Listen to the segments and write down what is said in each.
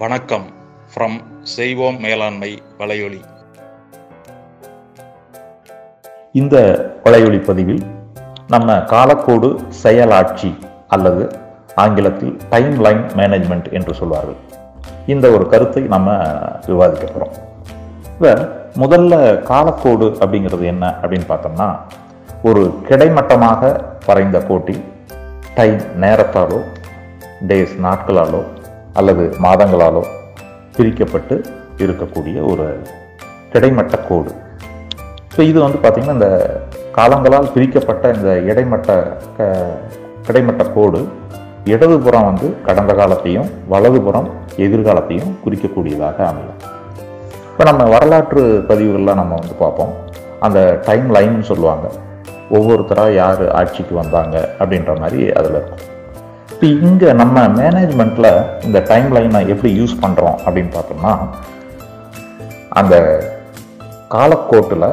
வணக்கம் ஃப்ரம் செய்வோம் மேலாண்மை வலையொலி. இந்த வலையொலி பதிவில் நம்ம காலக்கோடு செயலாட்சி அல்லது ஆங்கிலத்தில் டைம் லைன் மேனேஜ்மெண்ட் என்று சொல்வார்கள். இந்த ஒரு கருத்தை நம்ம விவாதிக்க போகிறோம் இப்போ முதல்ல காலக்கோடு அப்படிங்கிறது என்ன அப்படின்னு பார்த்தோம்னா ஒரு கிடைமட்டமாக வரைந்த கோட்டில் டைம் நேரத்தாலோ டேஸ் நாட்களாலோ அல்லது மாதங்களாலோ பிரிக்கப்பட்டு இருக்கக்கூடிய ஒரு கிடைமட்ட கோடு. ஸோ இது வந்து பார்த்திங்கன்னா இந்த காலங்களால் பிரிக்கப்பட்ட இந்த இடைமட்ட க- கிடைமட்ட கோடு இடதுபுறம் வந்து கடந்த காலத்தையும் வலதுபுறம் எதிர்காலத்தையும் குறிக்கக்கூடியதாக அமையும். இப்போ நம்ம வரலாற்று பதிவுகள்லாம் நம்ம வந்து பார்ப்போம். அந்த டைம் லைன்னு சொல்லுவாங்க. ஒவ்வொருத்தராக யார் ஆட்சிக்கு வந்தாங்க அப்படின்ற மாதிரி அதில் இருக்கும். இப்போ இங்கே நம்ம மேனேஜ்மெண்ட்டில் இந்த டைம் லைனை எப்படி யூஸ் பண்ணுறோம் அப்படின்னு பார்த்தோம்னா அந்த காலக்கோட்டில்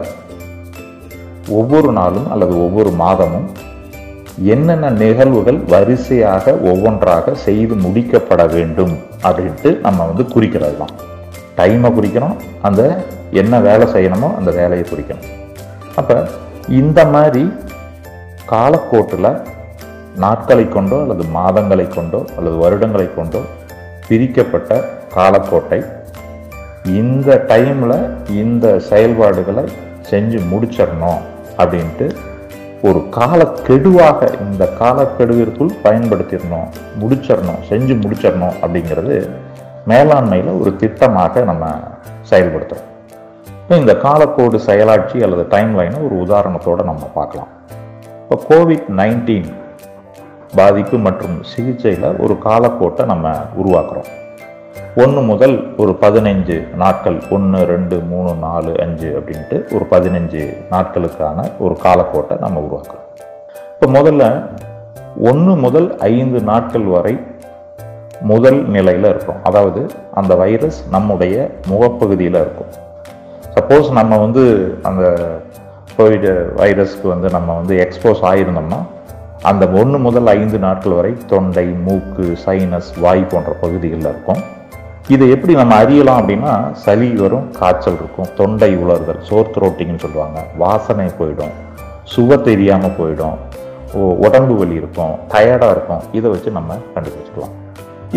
ஒவ்வொரு நாளும் அல்லது ஒவ்வொரு மாதமும் என்னென்ன நிகழ்வுகள் வரிசையாக ஒவ்வொன்றாக செய்து முடிக்கப்பட வேண்டும் அப்படின்ட்டு நம்ம வந்து குறிக்கிறது தான் டைமை குறிக்கணும் அந்த என்ன வேலை செய்யணுமோ அந்த வேலையை குறிக்கணும். அப்போ இந்த மாதிரி காலக்கோட்டில் நாட்களை கொண்டோ அல்லது மாதங்களை கொண்டோ அல்லது வருடங்களை கொண்டோ பிரிக்கப்பட்ட காலக்கோட்டை. இந்த டைமில் இந்த செயல்பாடுகளை செஞ்சு முடிச்சிடணும் அப்படின்ட்டு ஒரு காலக்கெடுவாக இந்த காலக்கெடுவிற்குள் பயன்படுத்திடணும் முடிச்சிடணும் செஞ்சு முடிச்சிடணும் அப்படிங்கிறது மேலாண்மையில் ஒரு திட்டமாக நம்ம செயல்படுத்துகிறோம் இப்போ இந்த காலக்கோடு செயலாட்சி அல்லது டைம்லைனை ஒரு உதாரணத்தோடு நம்ம பார்க்கலாம். இப்போ கோவிட் நைன்டீன் பாதிப்பு மற்றும் சிகிச்சையில் ஒரு காலக்கோட்டை நம்ம உருவாக்குறோம். ஒன்று முதல் ஒரு பதினஞ்சு நாட்கள் ஒன்று ரெண்டு மூணு நாலு அஞ்சு அப்படின்ட்டு ஒரு பதினஞ்சு நாட்களுக்கான ஒரு காலக்கோட்டை நம்ம உருவாக்குறோம். இப்போ முதல்ல ஒன்று முதல் ஐந்து நாட்கள் வரை முதல் நிலையில் இருக்கும். அதாவது அந்த வைரஸ் நம்முடைய முகப்பகுதியில் இருக்கும். சப்போஸ் நம்ம வந்து அந்த கோவிட் வைரஸ்க்கு வந்து நம்ம வந்து எக்ஸ்போஸ் ஆயிருந்தோம்னா அந்த ஒன்று முதல் ஐந்து நாட்கள் வரை தொண்டை மூக்கு சைனஸ் வாய் போன்ற பகுதிகளில் இருக்கும். இதை எப்படி நம்ம அறியலாம் அப்படின்னா சளி வரும் காய்ச்சல் இருக்கும் தொண்டை உலர்தல் சோர் த்ரோட்டிங்னு சொல்லுவாங்க. வாசனை போயிடும் சுவை தெரியாமல் போயிடும் உடம்பு வலி இருக்கும் டயர்டாக இருக்கும். இதை வச்சு நம்ம கண்டுபிடிச்சிக்கலாம்.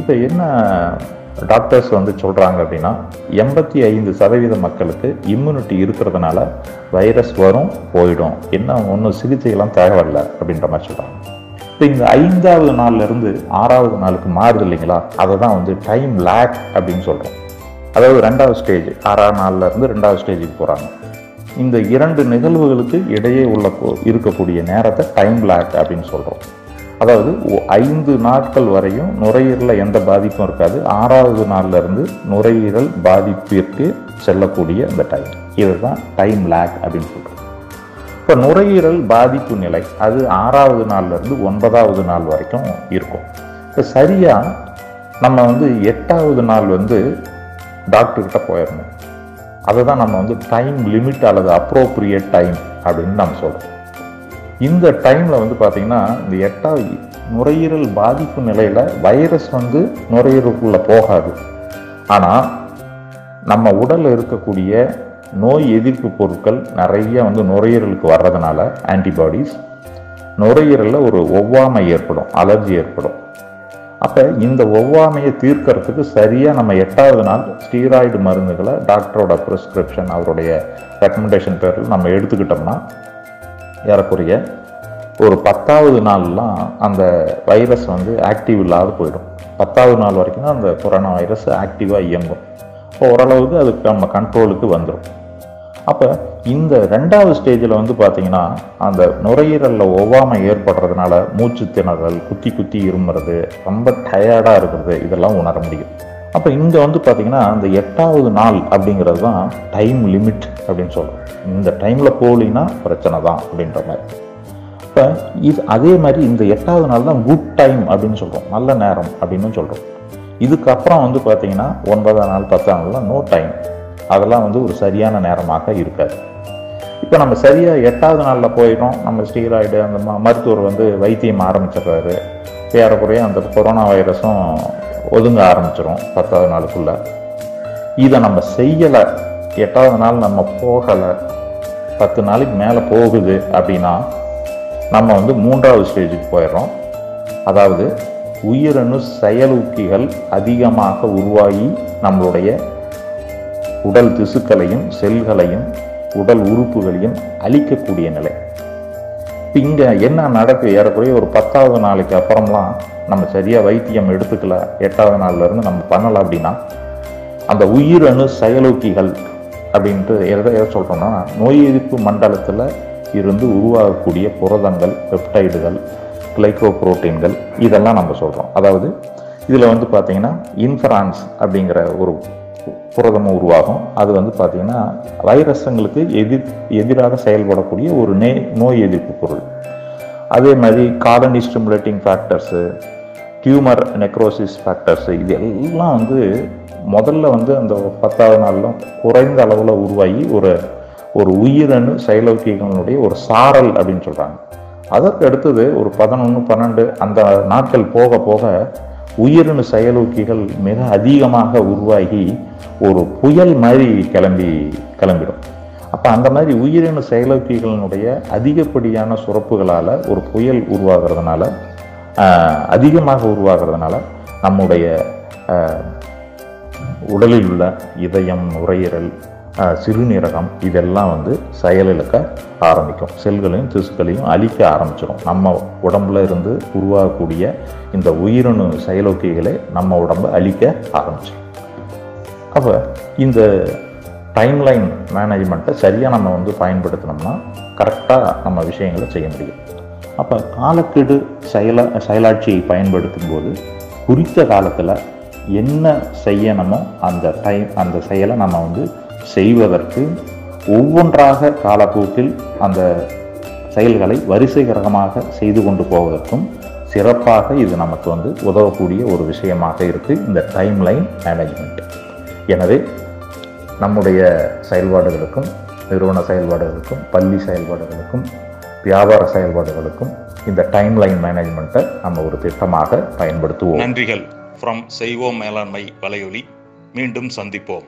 இப்போ என்ன டாக்டர்ஸ் வந்து சொல்கிறாங்க அப்படின்னா எண்பத்தி ஐந்து சதவீத மக்களுக்கு இம்யூனிட்டி இருக்கிறதுனால வைரஸ் வரும் போயிடும். என்ன ஒன்றும் சிகிச்சையெல்லாம் தேவையில்லை அப்படின்ற மாதிரி சொல்கிறாங்க இப்போ இந்த ஐந்தாவது நாள்ல இருந்து ஆறாவது நாளுக்கு மாறுது இல்லைங்களா? அதை தான் வந்து டைம் லேக் அப்படின்னு சொல்கிறோம் அதாவது ரெண்டாவது ஸ்டேஜ் ஆறாம் நாள்லேருந்து ரெண்டாவது ஸ்டேஜுக்கு போகிறாங்க இந்த இரண்டு நிகழ்வுகளுக்கு இடையே உள்ள இருக்கக்கூடிய நேரத்தை டைம் லேக் அப்படின்னு சொல்கிறோம் அதாவது ஐந்து நாட்கள் வரையும் நுரையீரலில் எந்த பாதிப்பும் இருக்காது. ஆறாவது நாள்ல இருந்து நுரையீரல் பாதிப்பிற்கு செல்லக்கூடிய அந்த டைம் இதுதான் டைம் லேக் அப்படின்னு சொல்கிறோம் இப்போ நுரையீரல் பாதிப்பு நிலை அது ஆறாவது நாள்லேருந்து ஒன்பதாவது நாள் வரைக்கும் இருக்கும். இப்போ சரியாக நம்ம வந்து எட்டாவது நாள் வந்து டாக்டர்கிட்ட போயிடணும். அதை தான் நம்ம வந்து டைம் லிமிட் அல்லது அப்ரோப்ரியேட் டைம் அப்படின்னு நம்ம சொல்கிறோம் இந்த டைமில் வந்து பார்த்திங்கன்னா இந்த எட்டாவது நுரையீரல் பாதிப்பு நிலையில் வைரஸ் வந்து நுரையீரலுக்குள்ளே போகாது. ஆனால் நம்ம உடலில் இருக்கக்கூடிய நோய் எதிர்ப்பு பொருட்கள் நிறைய வந்து நுரையீரலுக்கு வர்றதுனால ஆன்டிபாடிஸ் நுரையீரலில் ஒரு ஒவ்வாமை ஏற்படும் அலர்ஜி ஏற்படும். அப்போ இந்த ஒவ்வாமையை தீர்க்கறதுக்கு சரியாக நம்ம எட்டாவது நாள் ஸ்டீராய்டு மருந்துகளை டாக்டரோட ப்ரிஸ்கிரிப்ஷன் அவருடைய ரெக்கமெண்டேஷன் பேரில் நம்ம எடுத்துக்கிட்டோம்னா ஏறக்குறைய ஒரு பத்தாவது நாள்லாம் அந்த வைரஸ் வந்து ஆக்டிவ் இல்லாத போயிடும். பத்தாவது நாள் வரைக்கும் தான் அந்த கொரோனா வைரஸ் ஆக்டிவாக இயங்கும். இப்போ ஓரளவுக்கு அதுக்கு நம்ம கண்ட்ரோலுக்கு வந்துடும் அப்போ இந்த ரெண்டாவது ஸ்டேஜில் வந்து பார்த்தீங்கன்னா அந்த நுரையீரலில் ஒவ்வாமை ஏற்படுறதுனால மூச்சு திணறல் குத்தி குத்தி இருமுறது ரொம்ப டயர்டாக இருக்கிறது இதெல்லாம் உணர முடியும். அப்போ இங்கே வந்து பார்த்தீங்கன்னா அந்த எட்டாவது நாள் அப்படிங்கிறது தான் டைம் லிமிட் அப்படின்னு சொல்கிறோம் இந்த டைமில் போகலின்னா பிரச்சனை தான் அப்படின்ற மாதிரி. இப்போ இது அதே மாதிரி இந்த எட்டாவது நாள் தான் குட் டைம் அப்படின்னு சொல்கிறோம் நல்ல நேரம் அப்படின்னு சொல்கிறோம் இதுக்கப்புறம் வந்து பார்த்தீங்கன்னா ஒன்பதாம் நாள் பத்தாம் நாள்லாம் நோ டைம் அதெல்லாம் வந்து ஒரு சரியான நேரமாக இருக்காது. இப்போ நம்ம சரியாக எட்டாவது நாளில் போயிட்டோம். நம்ம ஸ்டீராய்டு அந்த ம மருத்துவர் வந்து வைத்தியம் ஆரம்பிச்சிடுறாரு. ஏறக்குறைய அந்த கொரோனா வைரஸும் ஒதுங்க ஆரம்பிச்சிடும் பத்தாவது நாளுக்குள்ளே. இதை நம்ம செய்யலை எட்டாவது நாள் நம்ம போகலை. பத்து நாளைக்கு மேலே போகுது அப்படின்னா நம்ம வந்து மூன்றாவது ஸ்டேஜுக்கு போயிடுறோம். அதாவது உயிரணு செயலூக்கிகள் அதிகமாக உருவாகி நம்மளுடைய உடல் திசுக்களையும் செல்களையும் உடல் உறுப்புகளையும் அழிக்கக்கூடிய நிலை. இப்போ இங்கே என்ன நடக்கு? ஏறக்குறைய ஒரு பத்தாவது நாளைக்கு அப்புறம்லாம் நம்ம சரியாக வைத்தியம் எடுத்துக்கல. எட்டாவது நாள்லேருந்து நம்ம பண்ணலை அப்படின்னா அந்த உயிரணு செயலூக்கிகள் அப்படின்ட்டு எதை எதை சொல்கிறோம்னா நோய் எதிர்ப்பு மண்டலத்தில் இருந்து உருவாகக்கூடிய புரதங்கள் பெப்டைடுகள் கிளைகோப்ரோட்டீன்கள் இதெல்லாம் நம்ம சொல்கிறோம் அதாவது இதில் வந்து பார்த்தீங்கன்னா இன்ஃபரான்ஸ் அப்படிங்கிற ஒரு புரதமும் உருவாகும். அது வந்து பார்த்திங்கன்னா வைரஸங்களுக்கு எதிர் எதிராக செயல்படக்கூடிய ஒரு நே நோய் எதிர்ப்பு பொருள். அதே மாதிரி colony stimulating factors tumour necrosis factors இது எல்லாம் வந்து முதல்ல வந்து அந்த பத்தாவது நாளில் குறைந்த அளவில் உருவாகி ஒரு ஒரு உயிரணு செயலோக்கியங்களுடைய ஒரு சாரல் அப்படின்னு சொல்கிறாங்க அதற்கு அடுத்தது ஒரு பதினொன்று பன்னெண்டு அந்த நாட்கள் போக போக உயிரணு செயலூக்கிகள் மிக அதிகமாக உருவாகி ஒரு புயல் மாதிரி கிளம்பி கிளம்பிடும். அப்போ அந்த மாதிரி உயிரணு செயலூக்கிகளினுடைய அதிகப்படியான சுரப்புகளால் ஒரு புயல் உருவாகிறதுனால அதிகமாக உருவாகிறதுனால நம்முடைய உடலில் உள்ள இதயம் நுரையீரல் சிறுநீரகம் இதெல்லாம் வந்து செயலிழக்க ஆரம்பிக்கும். செல்களையும் திசுக்களையும் அழிக்க ஆரம்பிச்சிடும் நம்ம உடம்புல இருந்து உருவாகக்கூடிய இந்த உயிரணு செயலோக்கிகளை நம்ம உடம்பை அழிக்க ஆரம்பிச்சிடும் அப்போ இந்த டைம்லைன் மேனேஜ்மெண்ட்டை சரியாக நம்ம வந்து பயன்படுத்தினோம்னா கரெக்டாக நம்ம விஷயங்களை செய்ய முடியும். அப்போ காலக்கெடு செயல செயலாட்சியை பயன்படுத்தும் போது குறித்த காலத்தில் என்ன செய்யணுமோ அந்த டைம் அந்த செயலை நம்ம வந்து செய்வதற்கு ஒவ்வொன்றாக காலப்போக்கில் அந்த செயல்களை வரிசைகரமாக செய்து கொண்டு போவதற்கும் சிறப்பாக இது நமக்கு வந்து உதவக்கூடிய ஒரு விஷயமாக இருக்குது இந்த டைம்லைன் மேனேஜ்மெண்ட் எனவே நம்முடைய செயல்பாடுகளுக்கும் நிறுவன செயல்பாடுகளுக்கும் பள்ளி செயல்பாடுகளுக்கும் வியாபார செயல்பாடுகளுக்கும் இந்த டைம்லைன் மேனேஜ்மெண்ட்டை நம்ம ஒரு திட்டமாக பயன்படுத்துவோம். நன்றிகள். ஃப்ரம் செய்வோம் மேலாண்மை வலையொலி. மீண்டும் சந்திப்போம்.